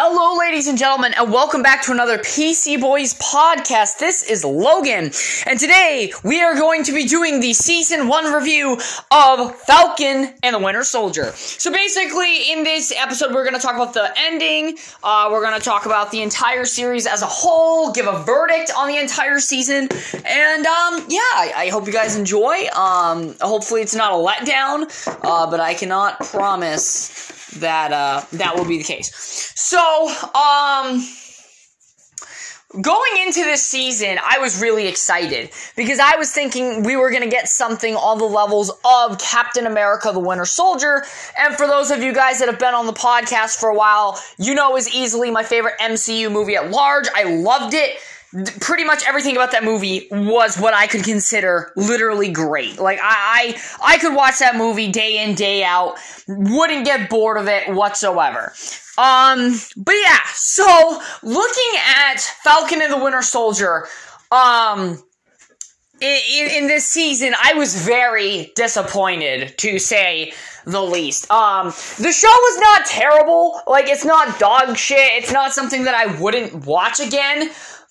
Hello, ladies and gentlemen, and welcome back to another PC Boys podcast. This is Logan, and today we are going to be doing the season one review of Falcon and the Winter Soldier. So, basically, in this episode, we're going to talk about the ending, uh, we're going to talk about the entire series as a whole, give a verdict on the entire season, and um, yeah, I, I hope you guys enjoy. Um, hopefully, it's not a letdown, uh, but I cannot promise that uh, that will be the case. So, um, going into this season, I was really excited because I was thinking we were going to get something on the levels of Captain America the Winter Soldier. And for those of you guys that have been on the podcast for a while, you know is easily my favorite MCU movie at large. I loved it pretty much everything about that movie was what I could consider literally great. Like I, I, I could watch that movie day in day out, wouldn't get bored of it whatsoever. Um, but yeah, so looking at Falcon and the Winter Soldier, um, in, in, this season, I was very disappointed to say the least. Um, the show was not terrible. Like, it's not dog shit. It's not something that I wouldn't watch again.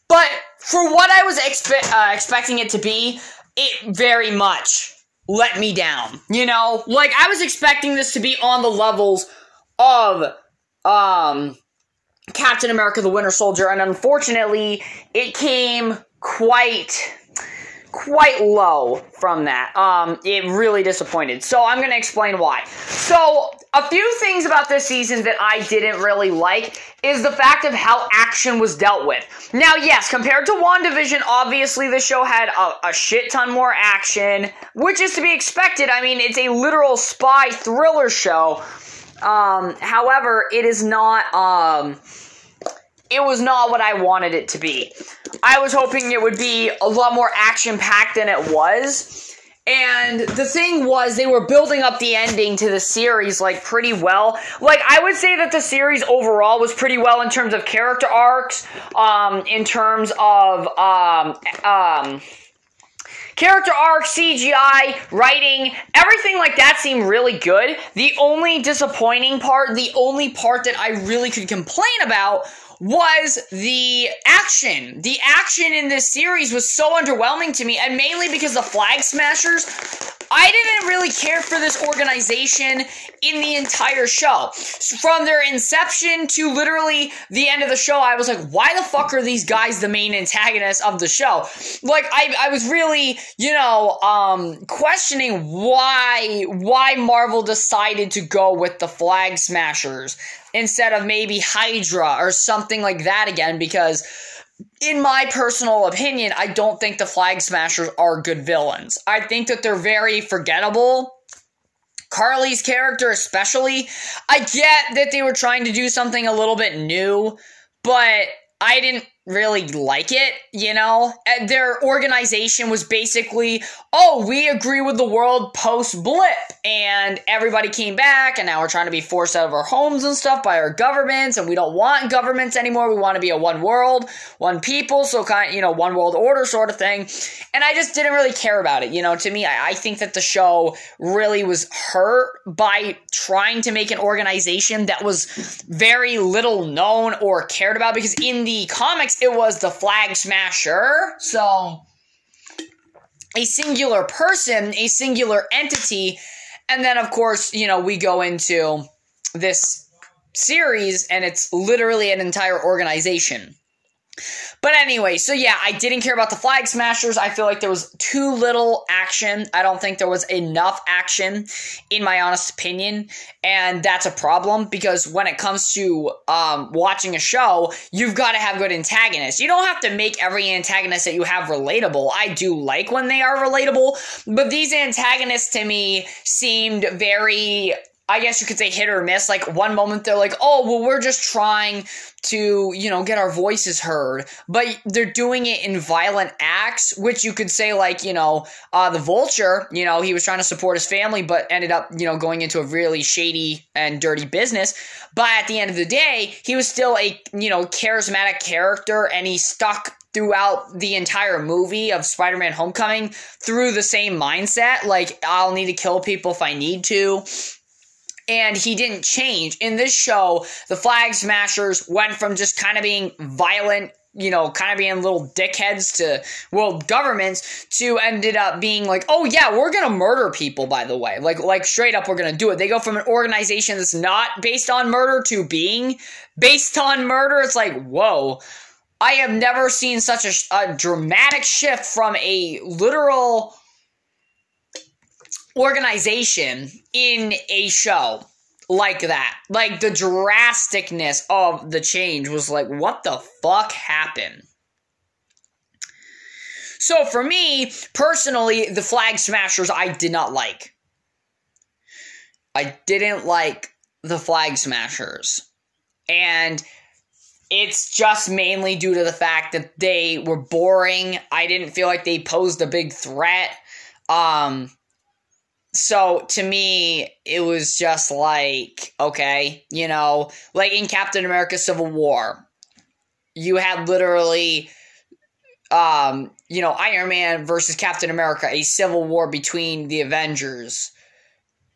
But for what I was expe- uh, expecting it to be, it very much let me down. You know, like I was expecting this to be on the levels of um Captain America the Winter Soldier and unfortunately it came quite quite low from that. Um, it really disappointed. So I'm going to explain why. So a few things about this season that I didn't really like is the fact of how action was dealt with. Now, yes, compared to WandaVision, obviously the show had a, a shit ton more action, which is to be expected. I mean, it's a literal spy thriller show. Um, however, it is not, um, it was not what I wanted it to be. I was hoping it would be a lot more action packed than it was. And the thing was, they were building up the ending to the series like pretty well. Like I would say that the series overall was pretty well in terms of character arcs, um, in terms of um, um, character arc, CGI, writing, everything like that seemed really good. The only disappointing part, the only part that I really could complain about was the action. The action in this series was so underwhelming to me, and mainly because the Flag Smashers, I didn't really care for this organization in the entire show. From their inception to literally the end of the show, I was like, why the fuck are these guys the main antagonists of the show? Like, I, I was really, you know, um, questioning why, why Marvel decided to go with the Flag Smashers instead of maybe Hydra or something like that again because in my personal opinion, I don't think the Flag Smashers are good villains. I think that they're very forgettable. Karli's character, especially, I get that they were trying to do something a little bit new, but I didn't really like it, you know? Their organization was basically, oh, we agree with the world post blip. And everybody came back, and now we're trying to be forced out of our homes and stuff by our governments, and we don't want governments anymore. We want to be a one world, one people, so kind of, you know, one world order sort of thing. And I just didn't really care about it, you know? To me, I, I think that the show really was hurt by trying to make an organization that was very little known or cared about because in the comics, it was the flag smasher. So, a singular person, a singular entity. And then, of course, you know, we go into this series and it's literally an entire organization. But anyway, so yeah, I didn't care about the flag smashers. I feel like there was too little action. I don't think there was enough action, in my honest opinion. And that's a problem because when it comes to um, watching a show, you've got to have good antagonists. You don't have to make every antagonist that you have relatable. I do like when they are relatable, but these antagonists to me seemed very I guess you could say hit or miss. Like one moment they're like, oh, well, we're just trying to, you know, get our voices heard. But they're doing it in violent acts, which you could say, like, you know, uh, the vulture, you know, he was trying to support his family, but ended up, you know, going into a really shady and dirty business. But at the end of the day, he was still a, you know, charismatic character and he stuck throughout the entire movie of Spider Man Homecoming through the same mindset. Like, I'll need to kill people if I need to and he didn't change. In this show, the Flag Smashers went from just kind of being violent you know, kind of being little dickheads to world governments to ended up being like, oh yeah, we're gonna murder people, by the way. Like, like straight up, we're gonna do it. They go from an organization that's not based on murder to being based on murder. It's like, whoa. I have never seen such a, a dramatic shift from a literal organization in a show like that. Like the drasticness of the change was like, what the fuck happened? So for me, personally, the Flag Smashers I did not like. I didn't like the Flag Smashers. And it's just mainly due to the fact that they were boring. I didn't feel like they posed a big threat. Um, so to me, it was just like, okay, you know, like in Captain America Civil War, you had literally, um, you know, Iron Man versus Captain America, a civil war between the Avengers,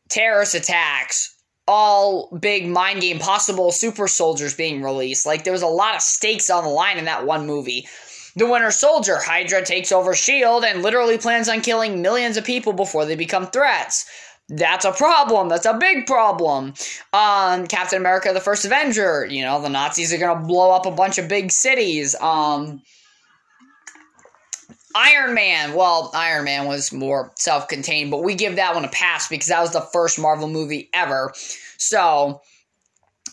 terrorist attacks, all big mind game, possible super soldiers being released. Like there was a lot of stakes on the line in that one movie. The Winter Soldier, Hydra takes over S.H.I.E.L.D. and literally plans on killing millions of people before they become threats. That's a problem. That's a big problem. Um, Captain America, the first Avenger, you know, the Nazis are going to blow up a bunch of big cities. Um, Iron Man, well, Iron Man was more self contained, but we give that one a pass because that was the first Marvel movie ever. So,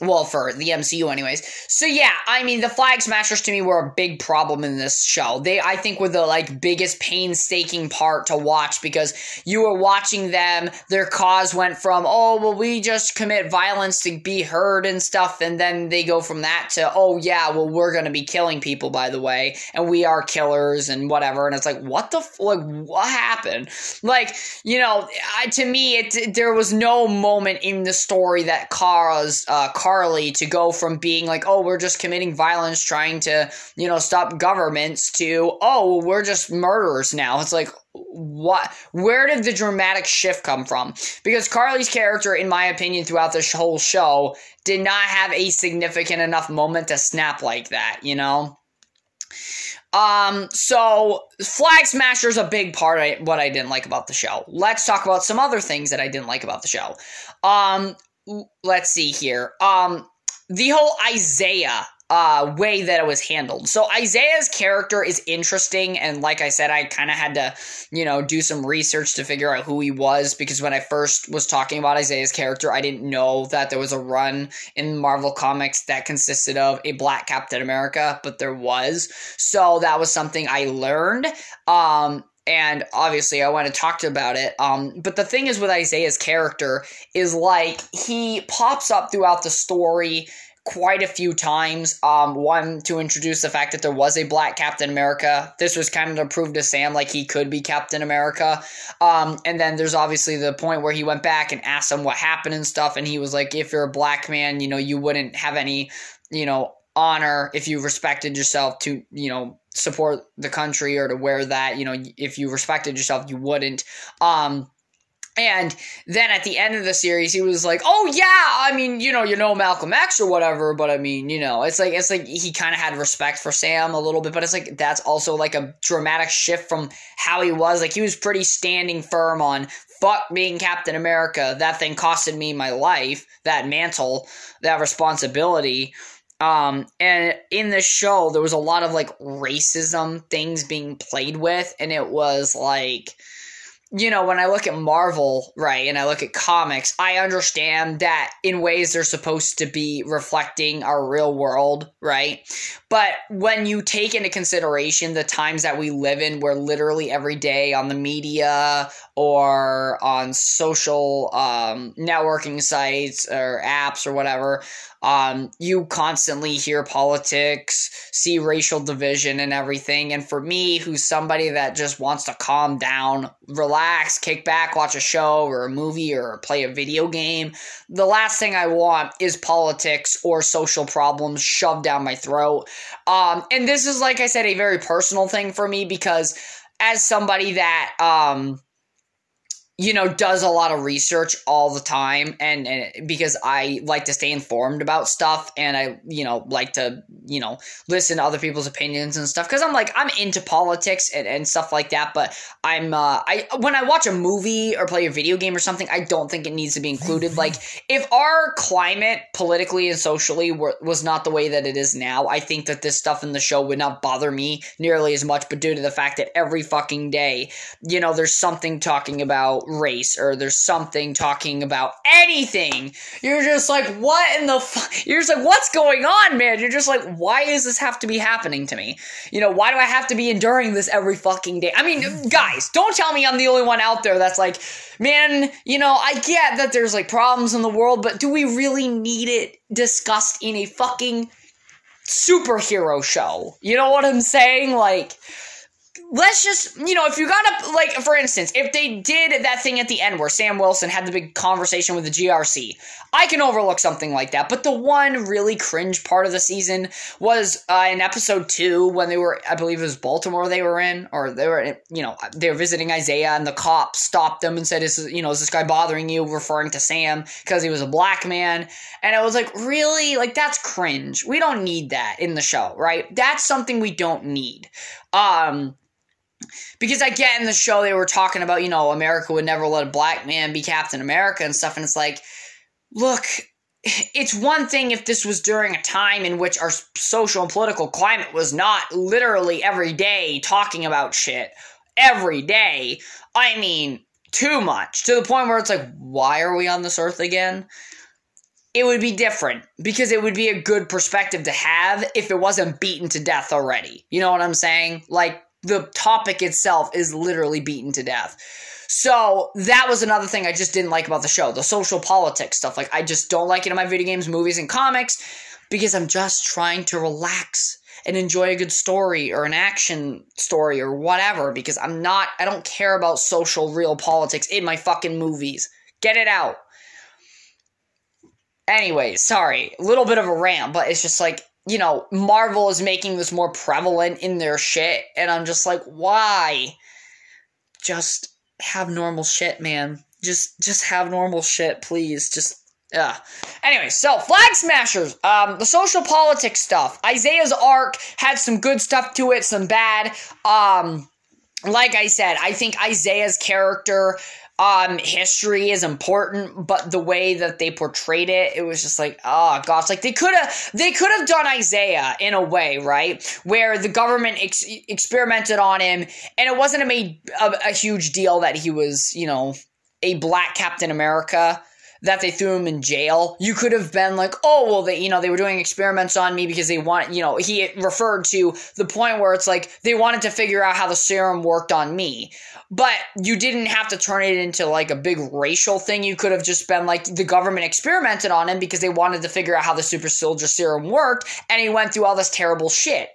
well, for the MCU, anyways. So yeah, I mean, the Flag Smashers to me were a big problem in this show. They, I think, were the like biggest painstaking part to watch because you were watching them. Their cause went from oh well, we just commit violence to be heard and stuff, and then they go from that to oh yeah, well we're gonna be killing people by the way, and we are killers and whatever. And it's like what the f- like what happened? Like you know, I, to me, it there was no moment in the story that caused. Uh, Karli to go from being like, oh, we're just committing violence trying to, you know, stop governments to, oh, we're just murderers now. It's like, what? Where did the dramatic shift come from? Because karli's character in my opinion throughout this whole show did not have a significant enough moment to snap like that you know? Um so flag smasher's a big part of what i didn't like about the show. Let's talk about some other things that i didn't like about the show. Um let's see here. Um, the whole Isaiah uh, way that it was handled. So Isaiah's character is interesting, and like I said, I kind of had to, you know, do some research to figure out who he was because when I first was talking about Isaiah's character, I didn't know that there was a run in Marvel Comics that consisted of a black Captain America, but there was. So that was something I learned. Um, and obviously I want to talk to about it. Um, but the thing is with Isaiah's character is like he pops up throughout the story quite a few times. Um, one to introduce the fact that there was a black Captain America. This was kind of to prove to Sam like he could be Captain America. Um, and then there's obviously the point where he went back and asked him what happened and stuff, and he was like, "If you're a black man, you know, you wouldn't have any, you know." Honor if you respected yourself to you know support the country or to wear that. You know, if you respected yourself, you wouldn't. Um, and then at the end of the series, he was like, "Oh yeah, I mean, you know, you know Malcolm X or whatever, but I mean, you know, it's like it's like he kind of had respect for Sam a little bit, but it's like that's also like a dramatic shift from how he was. Like he was pretty standing firm on fuck being Captain America. That thing costed me my life. That mantle, that responsibility." Um, and in the show, there was a lot of like racism things being played with, and it was like, you know, when I look at Marvel, right, and I look at comics, I understand that in ways they're supposed to be reflecting our real world, right? But when you take into consideration the times that we live in, where literally every day on the media or on social um, networking sites or apps or whatever, um, you constantly hear politics, see racial division and everything. And for me, who's somebody that just wants to calm down, relax, kick back, watch a show or a movie or play a video game, the last thing I want is politics or social problems shoved down my throat. Um, and this is, like I said, a very personal thing for me because as somebody that, um, you know, does a lot of research all the time, and, and because I like to stay informed about stuff, and I, you know, like to, you know, listen to other people's opinions and stuff. Because I'm like, I'm into politics and, and stuff like that, but I'm, uh, I when I watch a movie or play a video game or something, I don't think it needs to be included. like, if our climate politically and socially were, was not the way that it is now, I think that this stuff in the show would not bother me nearly as much. But due to the fact that every fucking day, you know, there's something talking about race or there's something talking about anything. You're just like, what in the? You're just like, what's going on, man? You're just like, why does this have to be happening to me? You know, why do I have to be enduring this every fucking day? I mean, guys, don't tell me I'm the only one out there that's like, man, you know, I get that there's like problems in the world, but do we really need it discussed in a fucking superhero show? You know what I'm saying? Like, let's just you know if you got a like for instance if they did that thing at the end where sam wilson had the big conversation with the grc i can overlook something like that. But the one really cringe part of the season was uh, in episode two when they were i believe it was baltimore they were in or they were you know they were visiting isaiah and the cop stopped them and said is you know is this guy bothering you? referring to sam because he was a black man. And it was like really? Like that's cringe. We don't need that in the show right? That's something we don't need. Um because I get in the show they were talking about, you know, America would never let a black man be Captain America and stuff, and it's like, look, it's one thing if this was during a time in which our social and political climate was not literally every day talking about shit every day. I mean, too much to the point where it's like, why are we on this earth again? It would be different because it would be a good perspective to have if it wasn't beaten to death already. You know what I'm saying? Like, the topic itself is literally beaten to death. So that was another thing I just didn't like about the show. The social politics stuff. Like I just don't like it in my video games, movies, and comics because I'm just trying to relax and enjoy a good story or an action story or whatever because I'm not I don't care about social real politics in my fucking movies. Get it out. Anyway, sorry. A little bit of a rant, but it's just like you know, Marvel is making this more prevalent in their shit, and I'm just like, why? Just have normal shit, man. Just just have normal shit, please. Just yeah. Anyway, so Flag Smashers, um, the social politics stuff. Isaiah's arc had some good stuff to it, some bad. Um, like I said, I think Isaiah's character um history is important but the way that they portrayed it it was just like oh gosh like they could have they could have done isaiah in a way right? Where the government ex- experimented on him and it wasn't a made a, a huge deal that he was you know a black captain america that they threw him in jail. You could have been like, oh, well, they, you know, they were doing experiments on me because they want, you know, he referred to the point where it's like they wanted to figure out how the serum worked on me. But you didn't have to turn it into like a big racial thing. You could have just been like the government experimented on him because they wanted to figure out how the super soldier serum worked and he went through all this terrible shit.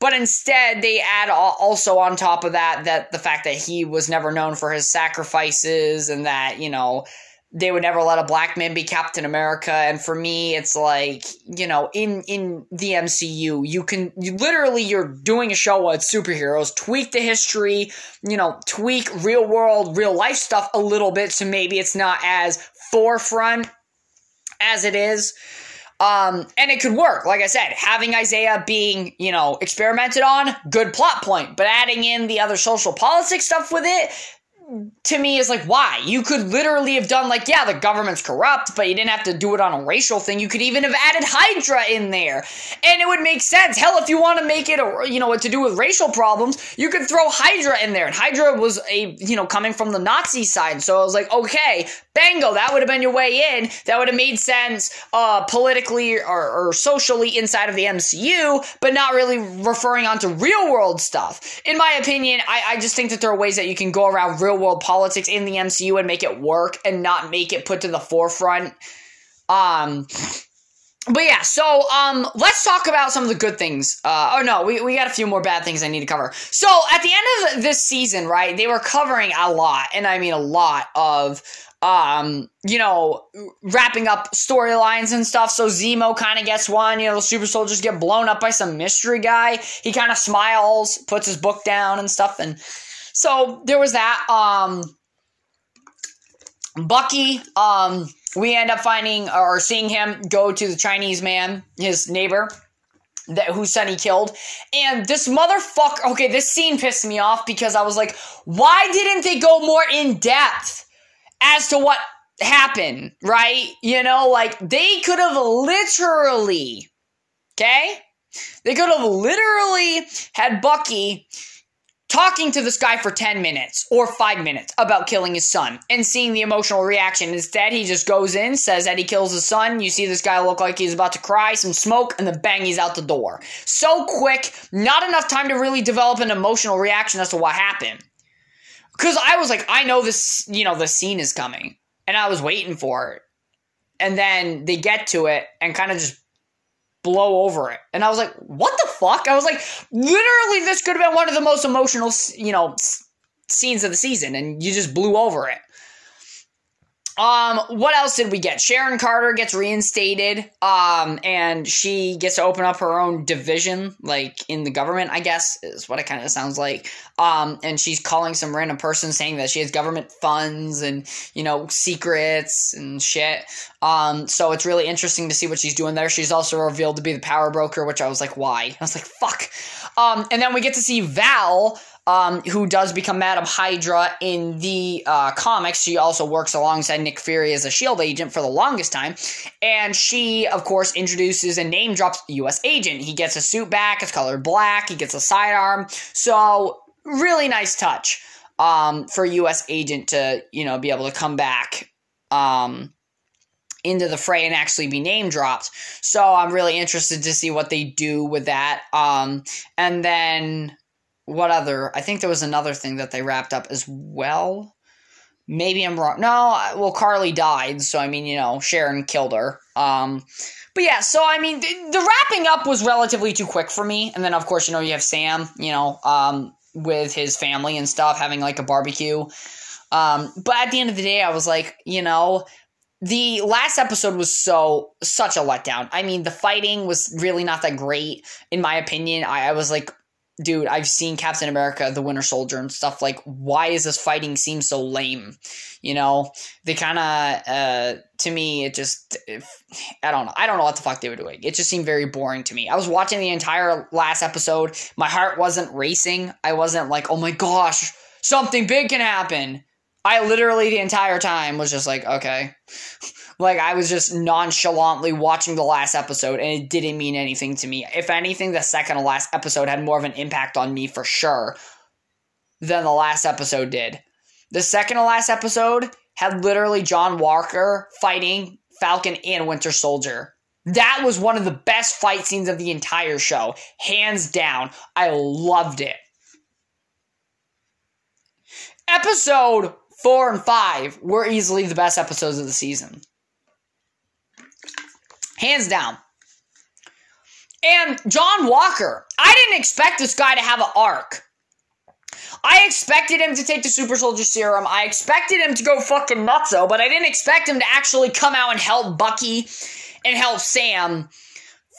But instead, they add also on top of that that the fact that he was never known for his sacrifices and that, you know, they would never let a black man be Captain America. And for me, it's like, you know, in, in the MCU, you can, you literally, you're doing a show with superheroes, tweak the history, you know, tweak real world, real life stuff a little bit. So maybe it's not as forefront as it is. Um, and it could work. Like I said, having Isaiah being, you know, experimented on, good plot point. But adding in the other social politics stuff with it, to me is like why? You could literally have done like yeah the government's corrupt but you didn't have to do it on a racial thing. You could even have added hydra in there. And it would make sense. Hell if you want to make it a, you know what to do with racial problems you could throw hydra in there. And hydra was a you know coming from the nazi side. So i was like okay bango that would have been your way in. That would have made sense uh politically or, or socially inside of the mcu but not really referring on to real world stuff. In my opinion I, I just think that there are ways that you can go around real real world politics in the MCU and make it work and not make it put to the forefront. Um, but yeah, so um, let's talk about some of the good things. Uh, oh no, we, we got a few more bad things I need to cover. So at the end of this season, right, they were covering a lot, and I mean a lot of um, you know, wrapping up storylines and stuff. So Zemo kind of gets one. You know, the super soldiers get blown up by some mystery guy. He kind of smiles, puts his book down and stuff, and so there was that. Um, Bucky, um, we end up finding or seeing him go to the Chinese man, his neighbor, that whose son he killed. And this motherfucker, okay, this scene pissed me off because I was like, why didn't they go more in depth as to what happened, right? You know, like they could have literally, okay? They could have literally had Bucky talking to this guy for 10 minutes or 5 minutes about killing his son and seeing the emotional reaction. Instead, he just goes in, says that he kills his son. You see this guy look like he's about to cry, some smoke, and then bang, he's out the door. So quick, not enough time to really develop an emotional reaction as to what happened. Because I was like, I know this, you know, the scene is coming. And I was waiting for it. And then they get to it and kind of just blow over it. And I was like, what the fuck? I was like, literally, this could have been one of the most emotional, you know, scenes of the season, and you just blew over it. Um, what else did we get? Sharon Carter gets reinstated, um, and she gets to open up her own division, like in the government, I guess, is what it kind of sounds like. Um, and she's calling some random person saying that she has government funds and, you know, secrets and shit. Um, so it's really interesting to see what she's doing there. She's also revealed to be the power broker, which I was like, why? I was like, fuck. Um, and then we get to see Val, um, who does become Madam Hydra in the uh, comics. She also works alongside Nick Fury as a S.H.I.E.L.D. agent for the longest time. And she, of course, introduces and name drops the U.S. agent. He gets a suit back, it's colored black, he gets a sidearm. So, really nice touch um, for U.S. agent to, you know, be able to come back. Um, into the fray and actually be name dropped. So I'm really interested to see what they do with that. Um, and then what other? I think there was another thing that they wrapped up as well. Maybe I'm wrong. No, well, Karli died, so I mean, you know, Sharon killed her. Um, but yeah, so I mean, the, the wrapping up was relatively too quick for me. And then, of course, you know, you have Sam, you know, um, with his family and stuff, having like a barbecue. Um, but at the end of the day, I was like, you know, the last episode was so such a letdown. I mean, the fighting was really not that great, in my opinion. I, I was like, dude, I've seen Captain America, the Winter Soldier, and stuff like, why is this fighting seem so lame? You know, they kind of, uh, to me, it just, I don't know. I don't know what the fuck they were doing. It just seemed very boring to me. I was watching the entire last episode. My heart wasn't racing. I wasn't like, oh my gosh, something big can happen. I literally the entire time was just like, okay. Like I was just nonchalantly watching the last episode and it didn't mean anything to me. If anything, the second to last episode had more of an impact on me for sure than the last episode did. The second to last episode had literally John Walker fighting Falcon and Winter Soldier. That was one of the best fight scenes of the entire show. Hands down. I loved it. Episode 4 and 5 were easily the best episodes of the season. Hands down. And John Walker, I didn't expect this guy to have an arc. I expected him to take the super soldier serum. I expected him to go fucking nutso, but I didn't expect him to actually come out and help Bucky and help Sam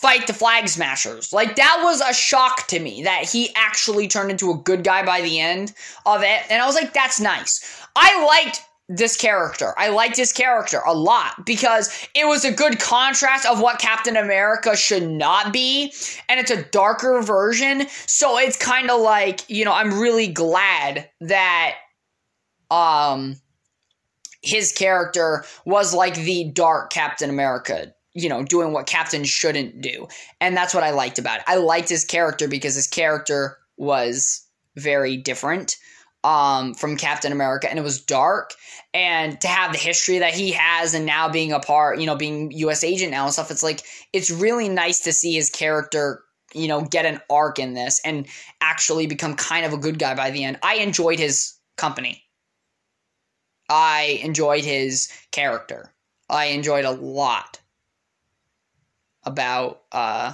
fight the flag smashers. Like that was a shock to me that he actually turned into a good guy by the end of it. And I was like, that's nice. I liked this character. I liked his character a lot because it was a good contrast of what Captain America should not be, and it's a darker version. So it's kind of like, you know, I'm really glad that um his character was like the dark Captain America, you know, doing what Captain shouldn't do. And that's what I liked about it. I liked his character because his character was very different um, from Captain America, and it was dark. And to have the history that he has, and now being a part, you know, being U.S. agent now and stuff, it's like it's really nice to see his character, you know, get an arc in this and actually become kind of a good guy by the end. I enjoyed his company. I enjoyed his character. I enjoyed a lot about uh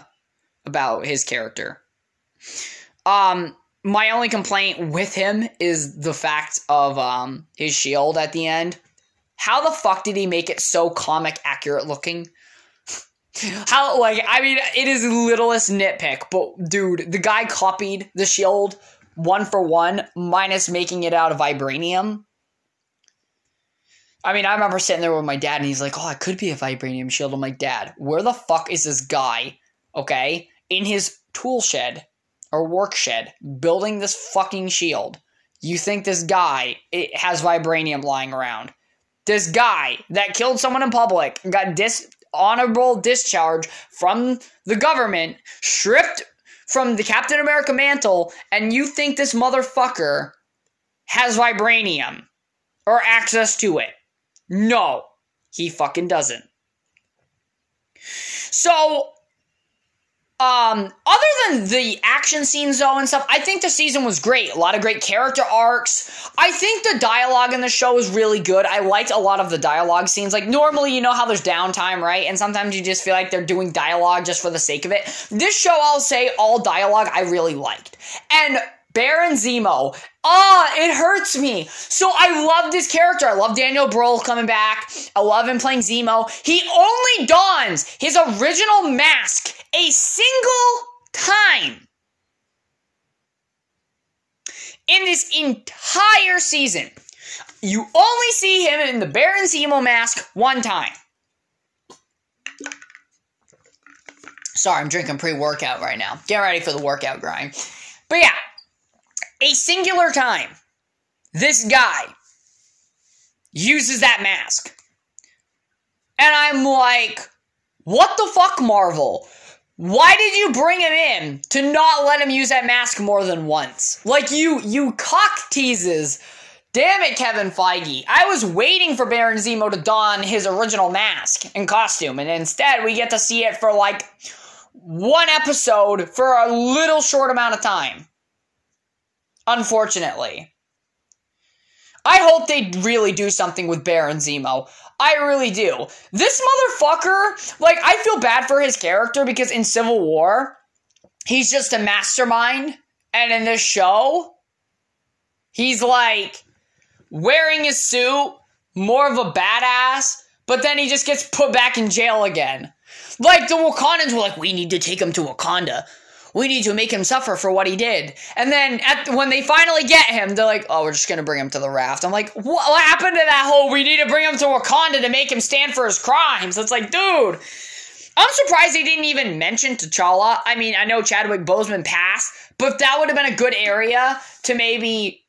about his character. Um my only complaint with him is the fact of um his shield at the end. How the fuck did he make it so comic accurate looking? How like I mean it is littlest nitpick, but dude, the guy copied the shield one for one minus making it out of vibranium. I mean, I remember sitting there with my dad, and he's like, "Oh, it could be a vibranium shield." I'm like, "Dad, where the fuck is this guy? Okay, in his tool shed or work shed, building this fucking shield. You think this guy it has vibranium lying around? This guy that killed someone in public got dishonorable discharge from the government, stripped from the Captain America mantle, and you think this motherfucker has vibranium or access to it? No, he fucking doesn't. So, um, other than the action scenes though and stuff, I think the season was great. A lot of great character arcs. I think the dialogue in the show is really good. I liked a lot of the dialogue scenes. Like normally, you know how there's downtime, right? And sometimes you just feel like they're doing dialogue just for the sake of it. This show, I'll say, all dialogue I really liked. And Baron Zemo. Ah, it hurts me. So I love this character. I love Daniel Brühl coming back. I love him playing Zemo. He only dons his original mask a single time in this entire season. You only see him in the Baron Zemo mask one time. Sorry, I'm drinking pre workout right now. Get ready for the workout grind. But yeah, a singular time, this guy uses that mask. And I'm like, what the fuck, Marvel? Why did you bring him in to not let him use that mask more than once? Like you you cock teases. Damn it, Kevin Feige. I was waiting for Baron Zemo to don his original mask and costume, and instead we get to see it for like one episode for a little short amount of time. Unfortunately. I hope they really do something with Baron Zemo. I really do. This motherfucker, like, I feel bad for his character because in Civil War, he's just a mastermind. And in this show, he's like wearing his suit, more of a badass, but then he just gets put back in jail again. Like, the Wakandans were like, we need to take him to Wakanda we need to make him suffer for what he did. And then at, when they finally get him, they're like, oh, we're just going to bring him to the raft. I'm like, what, what happened to that whole we need to bring him to Wakanda to make him stand for his crimes? It's like, dude. I'm surprised they didn't even mention T'Challa. I mean, I know Chadwick Boseman passed, but that would have been a good area to maybe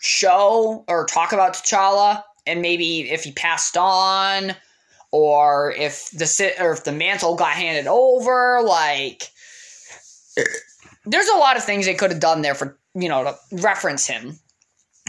show or talk about T'Challa and maybe if he passed on or if the or if the mantle got handed over like there's a lot of things they could have done there for you know to reference him,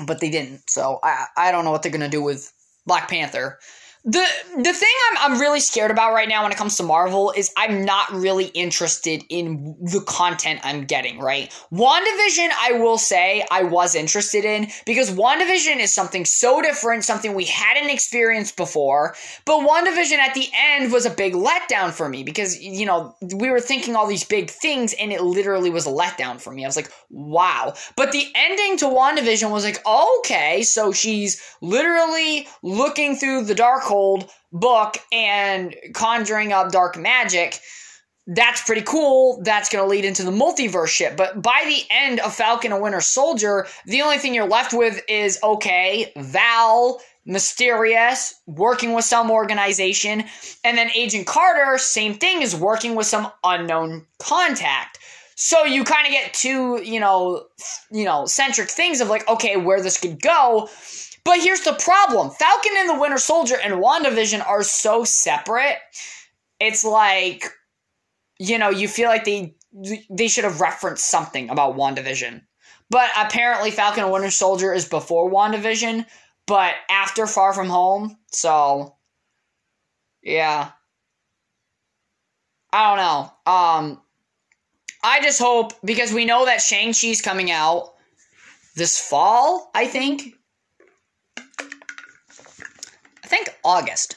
but they didn't. So I I don't know what they're gonna do with Black Panther the the thing I'm I'm really scared about right now when it comes to Marvel is I'm not really interested in the content I'm getting, right? WandaVision, I will say I was interested in because WandaVision is something so different, something we hadn't experienced before. But WandaVision at the end was a big letdown for me because you know, we were thinking all these big things and it literally was a letdown for me. I was like, wow. But the ending to WandaVision was like, okay, so she's literally looking through the dark hole book and conjuring up dark magic. That's pretty cool. That's going to lead into the multiverse shit. But by the end of Falcon and Winter Soldier, the only thing you're left with is okay, Val, mysterious, working with some organization, and then Agent Carter, same thing, is working with some unknown contact. So you kind of get two, you know, you know, centric things of like, okay, where this could go. But here's the problem Falcon and the Winter Soldier and WandaVision are so separate. It's like, you know, you feel like they they should have referenced something about WandaVision. But apparently, Falcon and Winter Soldier is before WandaVision, but after Far From Home. So, yeah. I don't know. Um, I just hope because we know that Shang Chi's coming out this fall. I think I think August,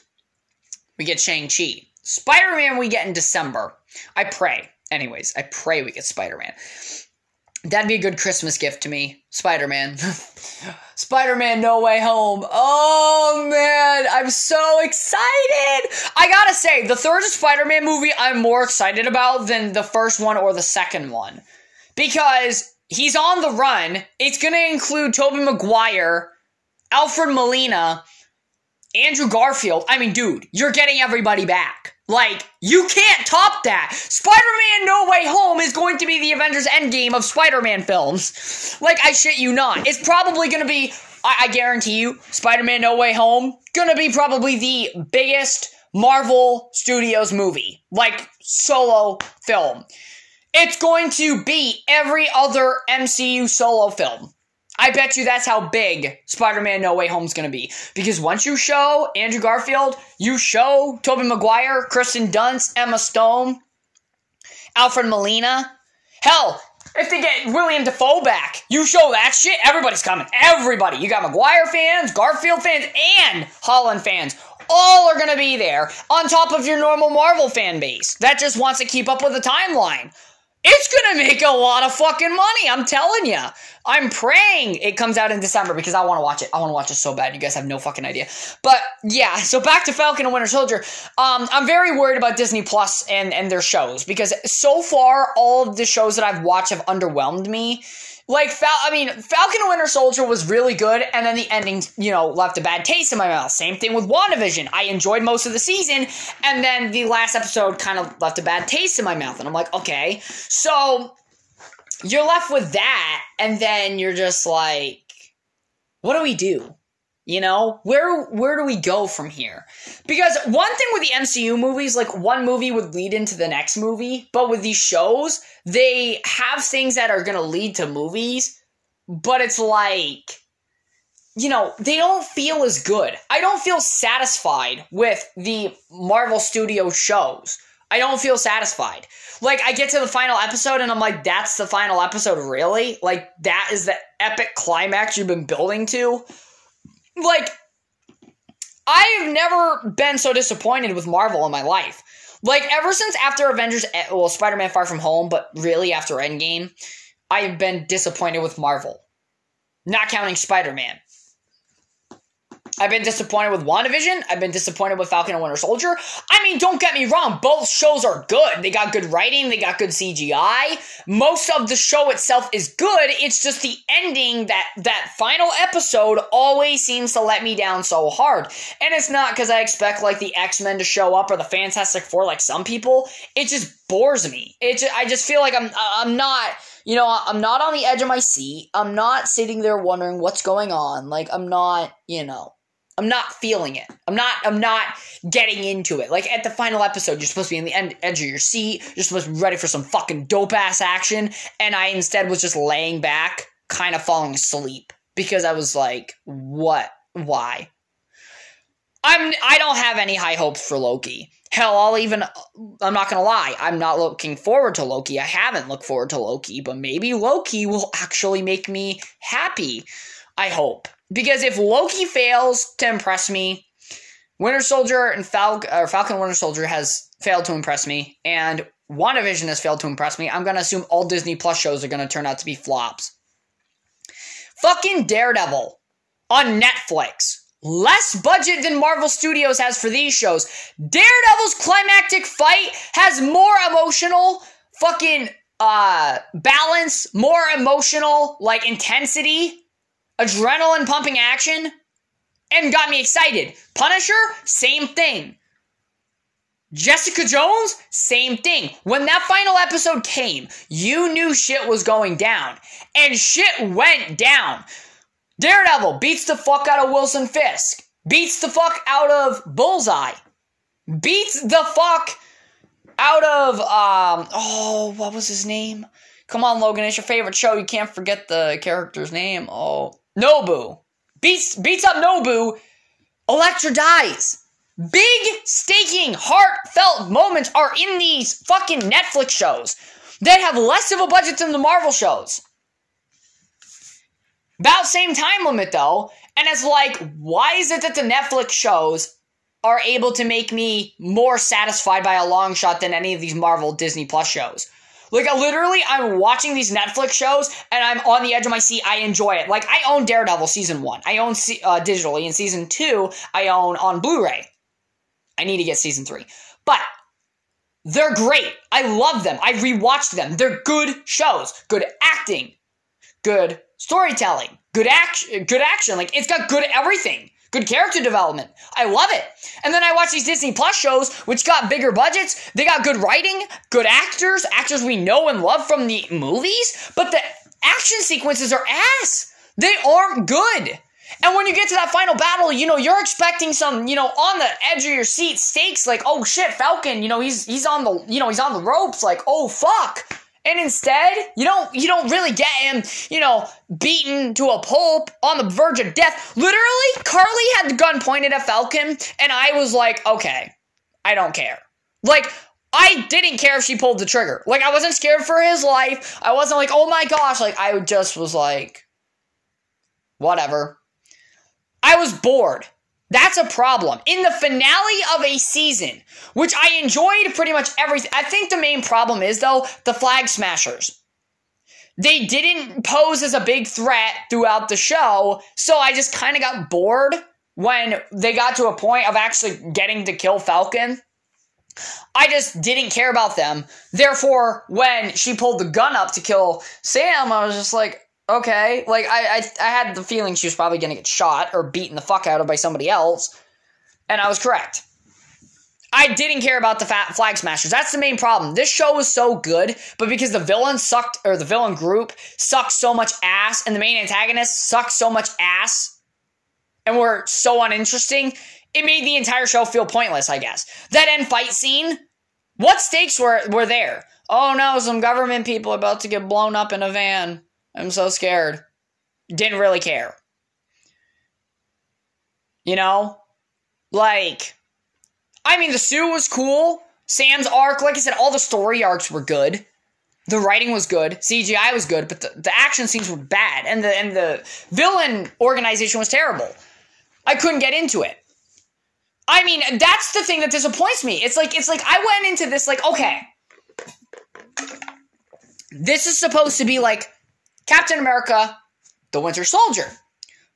we get Shang-Chi. Spider Man, we get in December. I pray. Anyways, I pray we get Spider Man. That'd be a good Christmas gift to me. Spider Man. Spider Man No Way Home. Oh man, I'm so excited. I gotta say, the third Spider Man movie I'm more excited about than the first one or the second one. Because he's on the run. It's gonna include Tobey Maguire, Alfred Molina, Andrew Garfield, I mean, dude, you're getting everybody back. Like, you can't top that. Spider Man No Way Home is going to be the Avengers Endgame of Spider Man films. Like, I shit you not. It's probably going to be, I, I guarantee you, Spider Man No Way Home, gonna be probably the biggest Marvel Studios movie. Like, solo film. It's going to be every other MCU solo film. I bet you that's how big Spider Man No Way Home is going to be. Because once you show Andrew Garfield, you show Tobey Maguire, Kristen Dunst, Emma Stone, Alfred Molina. Hell, if they get William Dafoe back, you show that shit, everybody's coming. Everybody. You got Maguire fans, Garfield fans, and Holland fans. All are going to be there on top of your normal Marvel fan base that just wants to keep up with the timeline. It's gonna make a lot of fucking money. I'm telling you. I'm praying it comes out in December because I want to watch it. I want to watch it so bad. You guys have no fucking idea. But yeah, so back to Falcon and Winter Soldier. Um, I'm very worried about Disney Plus and and their shows because so far all of the shows that I've watched have underwhelmed me like Fal- I mean, Falcon and Winter Soldier was really good, and then the ending, you know, left a bad taste in my mouth. Same thing with WandaVision. I enjoyed most of the season, and then the last episode kind of left a bad taste in my mouth, and I'm like, okay, so you're left with that, and then you're just like, what do we do? You know, where where do we go from here? Because one thing with the MCU movies, like one movie would lead into the next movie, but with these shows, they have things that are gonna lead to movies, but it's like you know, they don't feel as good. I don't feel satisfied with the Marvel Studio shows. I don't feel satisfied. Like, I get to the final episode and I'm like, that's the final episode, really? Like, that is the epic climax you've been building to? Like I've never been so disappointed with Marvel in my life. Like ever since after Avengers, eh, well, Spider-Man: Far From Home, but really after Endgame, I've been disappointed with Marvel. Not counting Spider-Man. I've been disappointed with WandaVision. I've been disappointed with Falcon and Winter Soldier. I mean, don't get me wrong, both shows are good. They got good writing, they got good CGI. Most of the show itself is good. It's just the ending that that final episode always seems to let me down so hard. And it's not because I expect like the X-Men to show up or the Fantastic Four like some people. It just bores me. It just, I just feel like I'm I'm not you know, I'm not on the edge of my seat. I'm not sitting there wondering what's going on. Like I'm not, you know, I'm not feeling it. I'm not. I'm not getting into it. Like at the final episode, you're supposed to be in the end, edge of your seat. You're supposed to be ready for some fucking dope ass action, and I instead was just laying back, kind of falling asleep because I was like, "What? Why?" I'm. I don't have any high hopes for Loki. Hell, I'll even. I'm not gonna lie. I'm not looking forward to Loki. I haven't looked forward to Loki, but maybe Loki will actually make me happy. I hope. Because if Loki fails to impress me, Winter Soldier and Fal- or Falcon Winter Soldier has failed to impress me, and WandaVision has failed to impress me, I'm gonna assume all Disney Plus shows are gonna turn out to be flops. Fucking Daredevil on Netflix. Less budget than Marvel Studios has for these shows. Daredevil's climactic fight has more emotional fucking uh balance, more emotional like intensity adrenaline pumping action, and got me excited. Punisher, same thing. Jessica Jones, same thing. When that final episode came, you knew shit was going down. And shit went down. Daredevil beats the fuck out of Wilson Fisk. Beats the fuck out of Bullseye. Beats the fuck out of, um, oh, what was his name? Come on, Logan, it's your favorite show. You can't forget the character's name. Oh, Nobu beats beats up Nobu. Elektra dies. Big staking, heartfelt moments are in these fucking Netflix shows that have less of a budget than the Marvel shows. About same time limit though, and it's like, why is it that the Netflix shows are able to make me more satisfied by a long shot than any of these Marvel Disney Plus shows? Like, I literally, I'm watching these Netflix shows and I'm on the edge of my seat. I enjoy it. Like, I own Daredevil season one. I own uh, digitally, and season two, I own on Blu ray. I need to get season three. But they're great. I love them. I rewatched them. They're good shows. Good acting. Good storytelling. Good action. Good action. Like it's got good everything. Good character development. I love it. And then I watch these Disney Plus shows, which got bigger budgets. They got good writing, good actors, actors we know and love from the movies, but the action sequences are ass. They aren't good. And when you get to that final battle, you know, you're expecting some, you know, on the edge of your seat stakes like, oh shit, Falcon, you know, he's he's on the you know, he's on the ropes, like, oh fuck. And instead, you don't you don't really get him, you know, beaten to a pulp on the verge of death. Literally, Karli had the gun pointed at Falcon, and I was like, okay, I don't care. Like, I didn't care if she pulled the trigger. Like, I wasn't scared for his life. I wasn't like, oh my gosh. Like, I just was like, whatever. I was bored. That's a problem. In the finale of a season, which I enjoyed pretty much everything, I think the main problem is, though, the Flag Smashers. They didn't pose as a big threat throughout the show, so I just kind of got bored when they got to a point of actually getting to kill Falcon. I just didn't care about them. Therefore, when she pulled the gun up to kill Sam, I was just like, okay. Like I, I, I had the feeling she was probably gonna get shot or beaten the fuck out of by somebody else, and I was correct. I didn't care about the fat flag smashers. That's the main problem. This show was so good, but because the villain sucked, or the villain group sucked so much ass, and the main antagonist sucked so much ass, and were so uninteresting, it made the entire show feel pointless, I guess. That end fight scene, what stakes were, were there? Oh no, some government people about to get blown up in a van. I'm so scared. Didn't really care. You know? Like, I mean, the suit was cool. Sam's arc, like I said, all the story arcs were good. The writing was good, CGI was good, but the, the action scenes were bad, and the and the villain organization was terrible. I couldn't get into it. I mean, that's the thing that disappoints me. It's like it's like I went into this like, okay, this is supposed to be like Captain America, The Winter Soldier,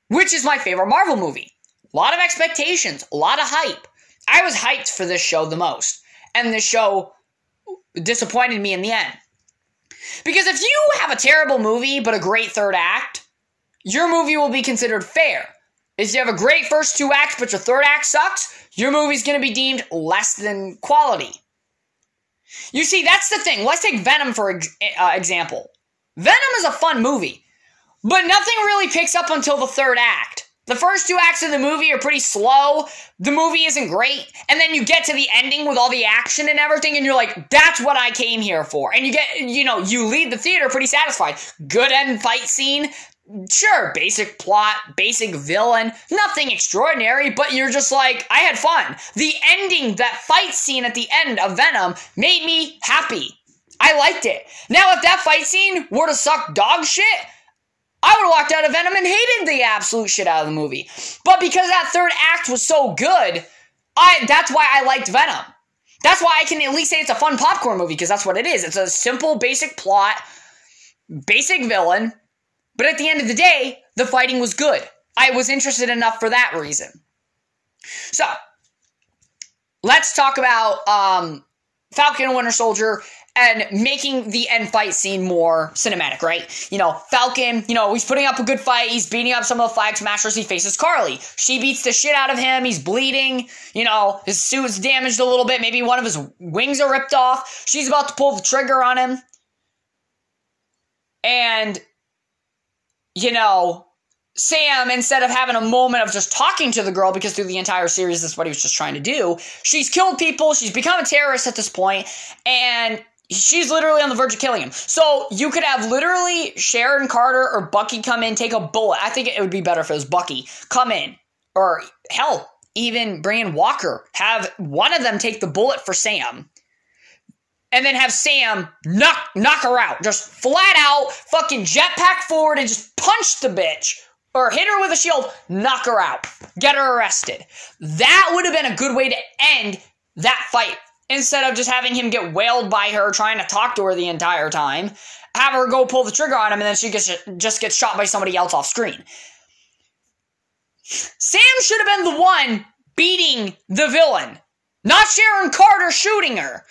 which is my favorite Marvel movie. A lot of expectations, a lot of hype. I was hyped for this show the most, and this show disappointed me in the end. Because if you have a terrible movie but a great third act, your movie will be considered fair. If you have a great first two acts but your third act sucks, your movie's going to be deemed less than quality. You see, that's the thing. Let's take Venom for uh, example. Venom is a fun movie, but nothing really picks up until the third act. The first two acts of the movie are pretty slow. The movie isn't great. And then you get to the ending with all the action and everything, and you're like, that's what I came here for. And you get, you know, you leave the theater pretty satisfied. Good end fight scene. Sure, basic plot, basic villain, nothing extraordinary, but you're just like, I had fun. The ending, that fight scene at the end of Venom made me happy. I liked it. Now, if that fight scene were to suck dog shit, I would have walked out of Venom and hated the absolute shit out of the movie. But because that third act was so good, I that's why I liked Venom. That's why I can at least say it's a fun popcorn movie because that's what it is. It's a simple, basic plot, basic villain, but at the end of the day, the fighting was good. I was interested enough for that reason. So, let's talk about um, Falcon and Winter Soldier and making the end fight scene more cinematic, right? You know, Falcon, you know, he's putting up a good fight. He's beating up some of the flag smashers. He faces Karli. She beats the shit out of him. He's bleeding. You know, his suit's damaged a little bit. Maybe one of his wings are ripped off. She's about to pull the trigger on him. And, you know, Sam, instead of having a moment of just talking to the girl, because through the entire series, that's what he was just trying to do, she's killed people, she's become a terrorist at this point, and she's literally on the verge of killing him. So you could have literally Sharon Carter or Bucky come in, take a bullet. I think it would be better if it was Bucky come in, or hell, even Brandon Walker. Have one of them take the bullet for Sam. And then have Sam knock knock her out. Just flat out fucking jetpack forward and just punch the bitch or hit her with a shield, knock her out, get her arrested. That would have been a good way to end that fight instead of just having him get wailed by her trying to talk to her the entire time. Have her go pull the trigger on him and then she gets just gets shot by somebody else off screen. Sam should have been the one beating the villain, not Sharon Carter shooting her.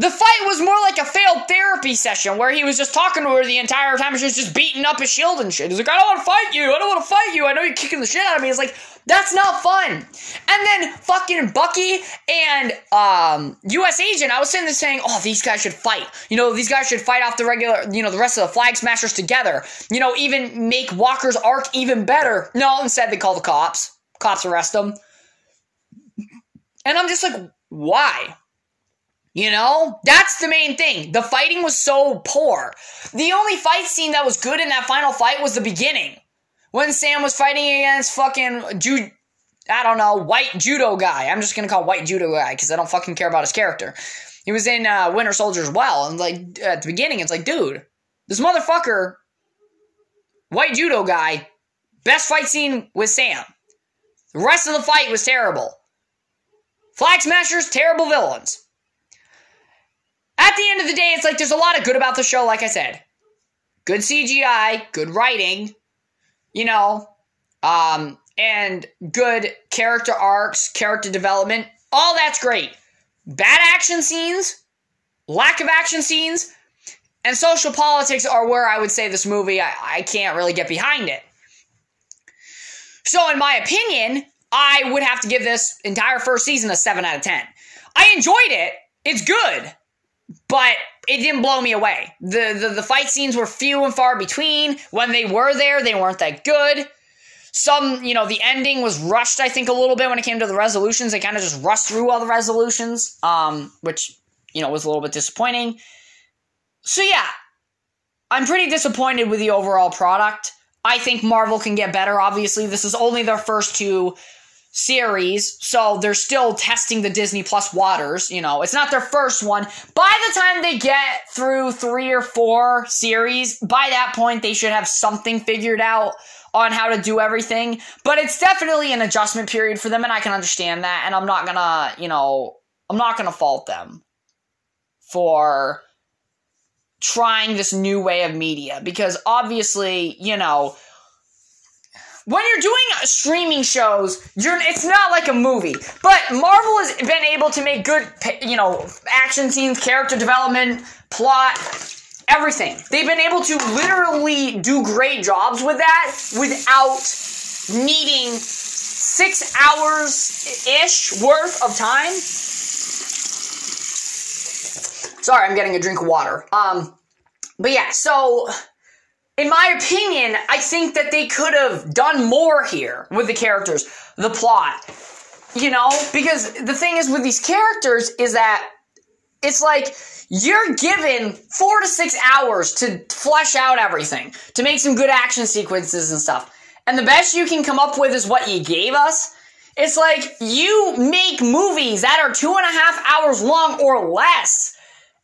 The fight was more like a failed therapy session where he was just talking to her the entire time. She was just beating up his shield and shit. He's like, I don't want to fight you. I don't want to fight you. I know you're kicking the shit out of me. It's like, that's not fun. And then fucking Bucky and um, U.S. Agent, I was sitting there saying, oh, these guys should fight. You know, these guys should fight off the regular, you know, the rest of the Flag Smashers together. You know, even make Walker's arc even better. No, instead they call the cops. Cops arrest them. And I'm just like, why? You know, that's the main thing. The fighting was so poor. The only fight scene that was good in that final fight was the beginning. When Sam was fighting against fucking Ju- I don't know, white judo guy. I'm just gonna call white judo guy because I don't fucking care about his character. He was in uh, Winter Soldier as well, and like at the beginning, it's like, dude, this motherfucker, white judo guy, best fight scene with Sam. The rest of the fight was terrible. Flag Smashers, terrible villains. At the end of the day, it's like there's a lot of good about the show, like I said. Good CGI, good writing, you know, um, and good character arcs, character development. All that's great. Bad action scenes, lack of action scenes, and social politics are where I would say this movie, I, I can't really get behind it. So, in my opinion, I would have to give this entire first season a 7 out of 10. I enjoyed it. It's good but it didn't blow me away. The, the the fight scenes were few and far between. When they were there, they weren't that good. Some, you know, the ending was rushed, I think, a little bit when it came to the resolutions. They kind of just rushed through all the resolutions, um, which, you know, was a little bit disappointing. So, yeah, I'm pretty disappointed with the overall product. I think Marvel can get better, obviously. This is only their first two series, so they're still testing the Disney Plus waters. You know, it's not their first one. By the time they get through three or four series, by that point, they should have something figured out on how to do everything. But it's definitely an adjustment period for them, and I can understand that. And I'm not gonna, you know, I'm not gonna fault them for trying this new way of media because obviously, you know, when you're doing streaming shows, you're it's not like a movie. But Marvel has been able to make good, you know, action scenes, character development, plot, everything. They've been able to literally do great jobs with that without needing six hours ish worth of time. Sorry, I'm getting a drink of water. Um, but yeah, so in my opinion, I think that they could have done more here with the characters, the plot. You know, because the thing is with these characters is that it's like you're given four to six hours to flesh out everything, to make some good action sequences and stuff. And the best you can come up with is what you gave us. It's like you make movies that are two and a half hours long or less.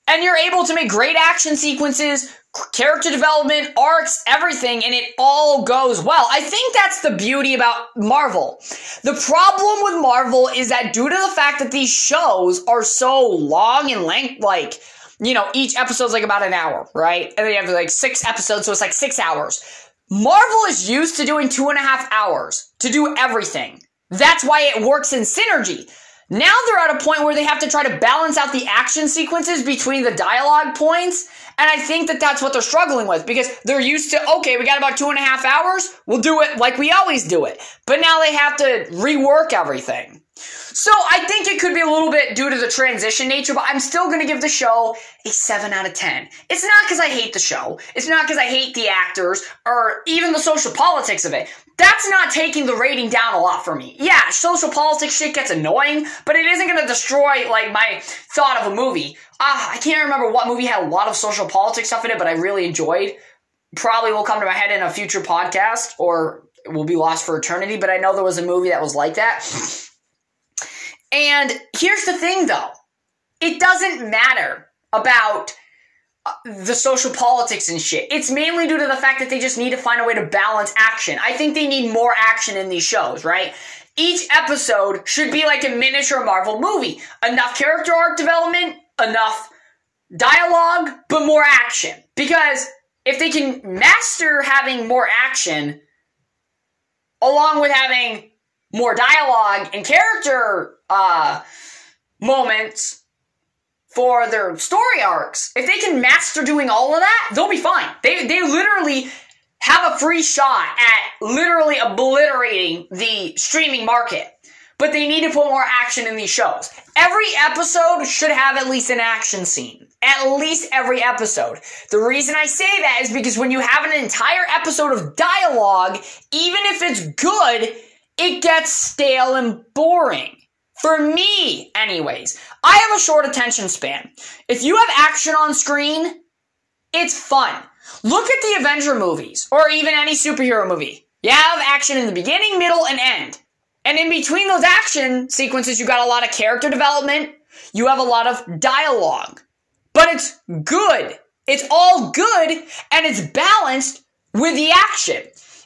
And you're able to make great action sequences, character development, arcs, everything, and it all goes well. I think that's the beauty about Marvel. The problem with Marvel is that due to the fact that these shows are so long in length, like, you know, each episode's like about an hour, right? And then you have like six episodes, so it's like six hours. Marvel is used to doing two and a half hours to do everything. That's why it works in synergy. Now they're at a point where they have to try to balance out the action sequences between the dialogue points. And I think that that's what they're struggling with because they're used to, okay, we got about two and a half hours. We'll do it like we always do it. But now they have to rework everything. So I think it could be a little bit due to the transition nature, but I'm still going to give the show a 7 out of 10. It's not because I hate the show. It's not because I hate the actors or even the social politics of it. That's not taking the rating down a lot for me. Yeah, social politics shit gets annoying, but it isn't going to destroy like my thought of a movie. Ah, uh, I can't remember what movie had a lot of social politics stuff in it, but I really enjoyed. Probably will come to my head in a future podcast or will be lost for eternity, but I know there was a movie that was like that. And here's the thing though it doesn't matter about the social politics and shit. It's mainly due to the fact that they just need to find a way to balance action. I think they need more action in these shows, right? Each episode should be like a miniature Marvel movie. Enough character arc development, enough dialogue, but more action. Because if they can master having more action along with having more dialogue and character uh, moments for their story arcs. If they can master doing all of that, they'll be fine. They they literally have a free shot at literally obliterating the streaming market. But they need to put more action in these shows. Every episode should have at least an action scene. At least every episode. The reason I say that is because when you have an entire episode of dialogue, even if it's good, it gets stale and boring. For me, anyways. I have a short attention span. If you have action on screen, it's fun. Look at the Avenger movies, or even any superhero movie. You have action in the beginning, middle, and end. And in between those action sequences, you got a lot of character development, you have a lot of dialogue. But it's good. It's all good, and it's balanced with the action.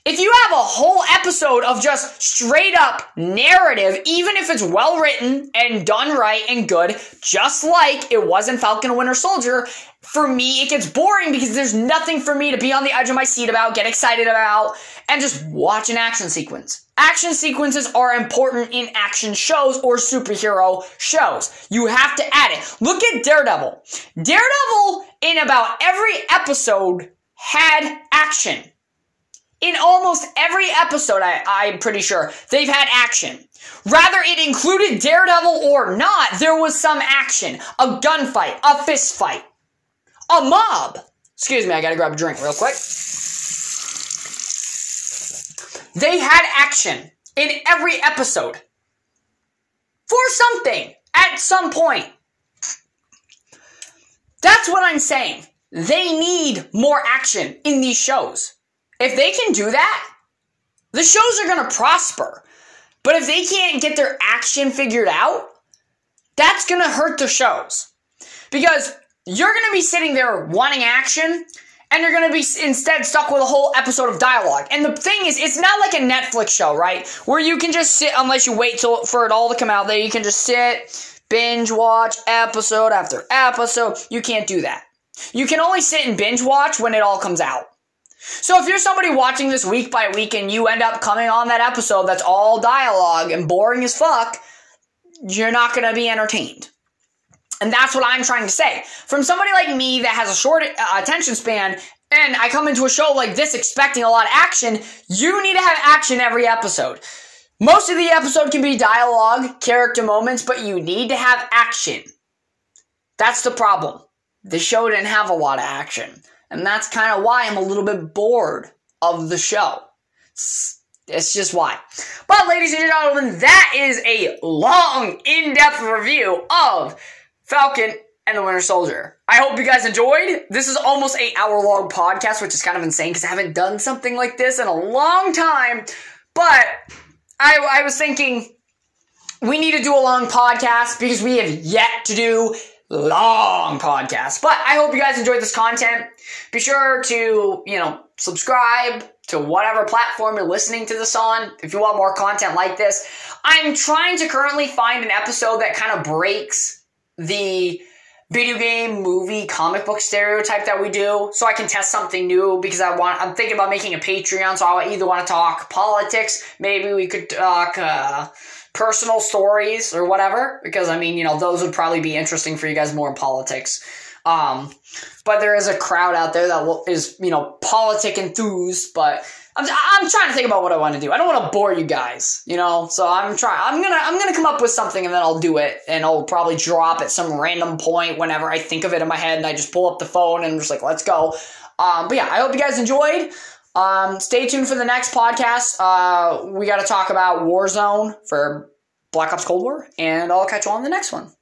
If you have a whole episode of just straight up narrative, even if it's well written and done right and good, just like it was in Falcon Winter Soldier, for me, it gets boring because there's nothing for me to be on the edge of my seat about, get excited about, and just watch an action sequence. Action sequences are important in action shows or superhero shows. You have to add it. Look at Daredevil. Daredevil, in about every episode, had action in almost every episode, I, I'm pretty sure, they've had action. Rather it included Daredevil or not, there was some action. A gunfight, a fist fight, a mob. Excuse me, I gotta grab a drink real quick. They had action in every episode. For something, at some point. That's what I'm saying. They need more action in these shows. If they can do that, the shows are going to prosper. But if they can't get their action figured out, that's going to hurt the shows. Because you're going to be sitting there wanting action, and you're going to be instead stuck with a whole episode of dialogue. And the thing is, it's not like a Netflix show, right? Where you can just sit, unless you wait till, for it all to come out there, you can just sit, binge watch episode after episode. You can't do that. You can only sit and binge watch when it all comes out. So if you're somebody watching this week by week and you end up coming on that episode that's all dialogue and boring as fuck, you're not going to be entertained. And that's what I'm trying to say. From somebody like me that has a short uh, attention span and I come into a show like this expecting a lot of action, you need to have action every episode. Most of the episode can be dialogue, character moments, but you need to have action. That's the problem. The show didn't have a lot of action. And that's kind of why I'm a little bit bored of the show. It's, just why. But, ladies and gentlemen, that is a long, in depth review of Falcon and the Winter Soldier. I hope you guys enjoyed. This is almost eight hour long podcast, which is kind of insane because I haven't done something like this in a long time. But I, I was thinking we need to do a long podcast because we have yet to do long podcast. But I hope you guys enjoyed this content. Be sure to, you know, subscribe to whatever platform you're listening to this on if you want more content like this. I'm trying to currently find an episode that kind of breaks the video game, movie, comic book stereotype that we do, so I can test something new because I want. I'm thinking about making a Patreon, so I either want to talk politics, maybe we could talk uh, personal stories or whatever, because I mean, you know, those would probably be interesting for you guys more in politics. Um, but there is a crowd out there that is, you know, politic enthused, but I'm, I'm trying to think about what I want to do. I don't want to bore you guys, you know, so I'm trying, I'm gonna, I'm gonna come up with something and then I'll do it and I'll probably drop at some random point whenever I think of it in my head and I just pull up the phone and I'm just like, let's go. Um, but yeah, I hope you guys enjoyed. Um, stay tuned for the next podcast. Uh, we got to talk about Warzone for Black Ops Cold War, and I'll catch you on the next one.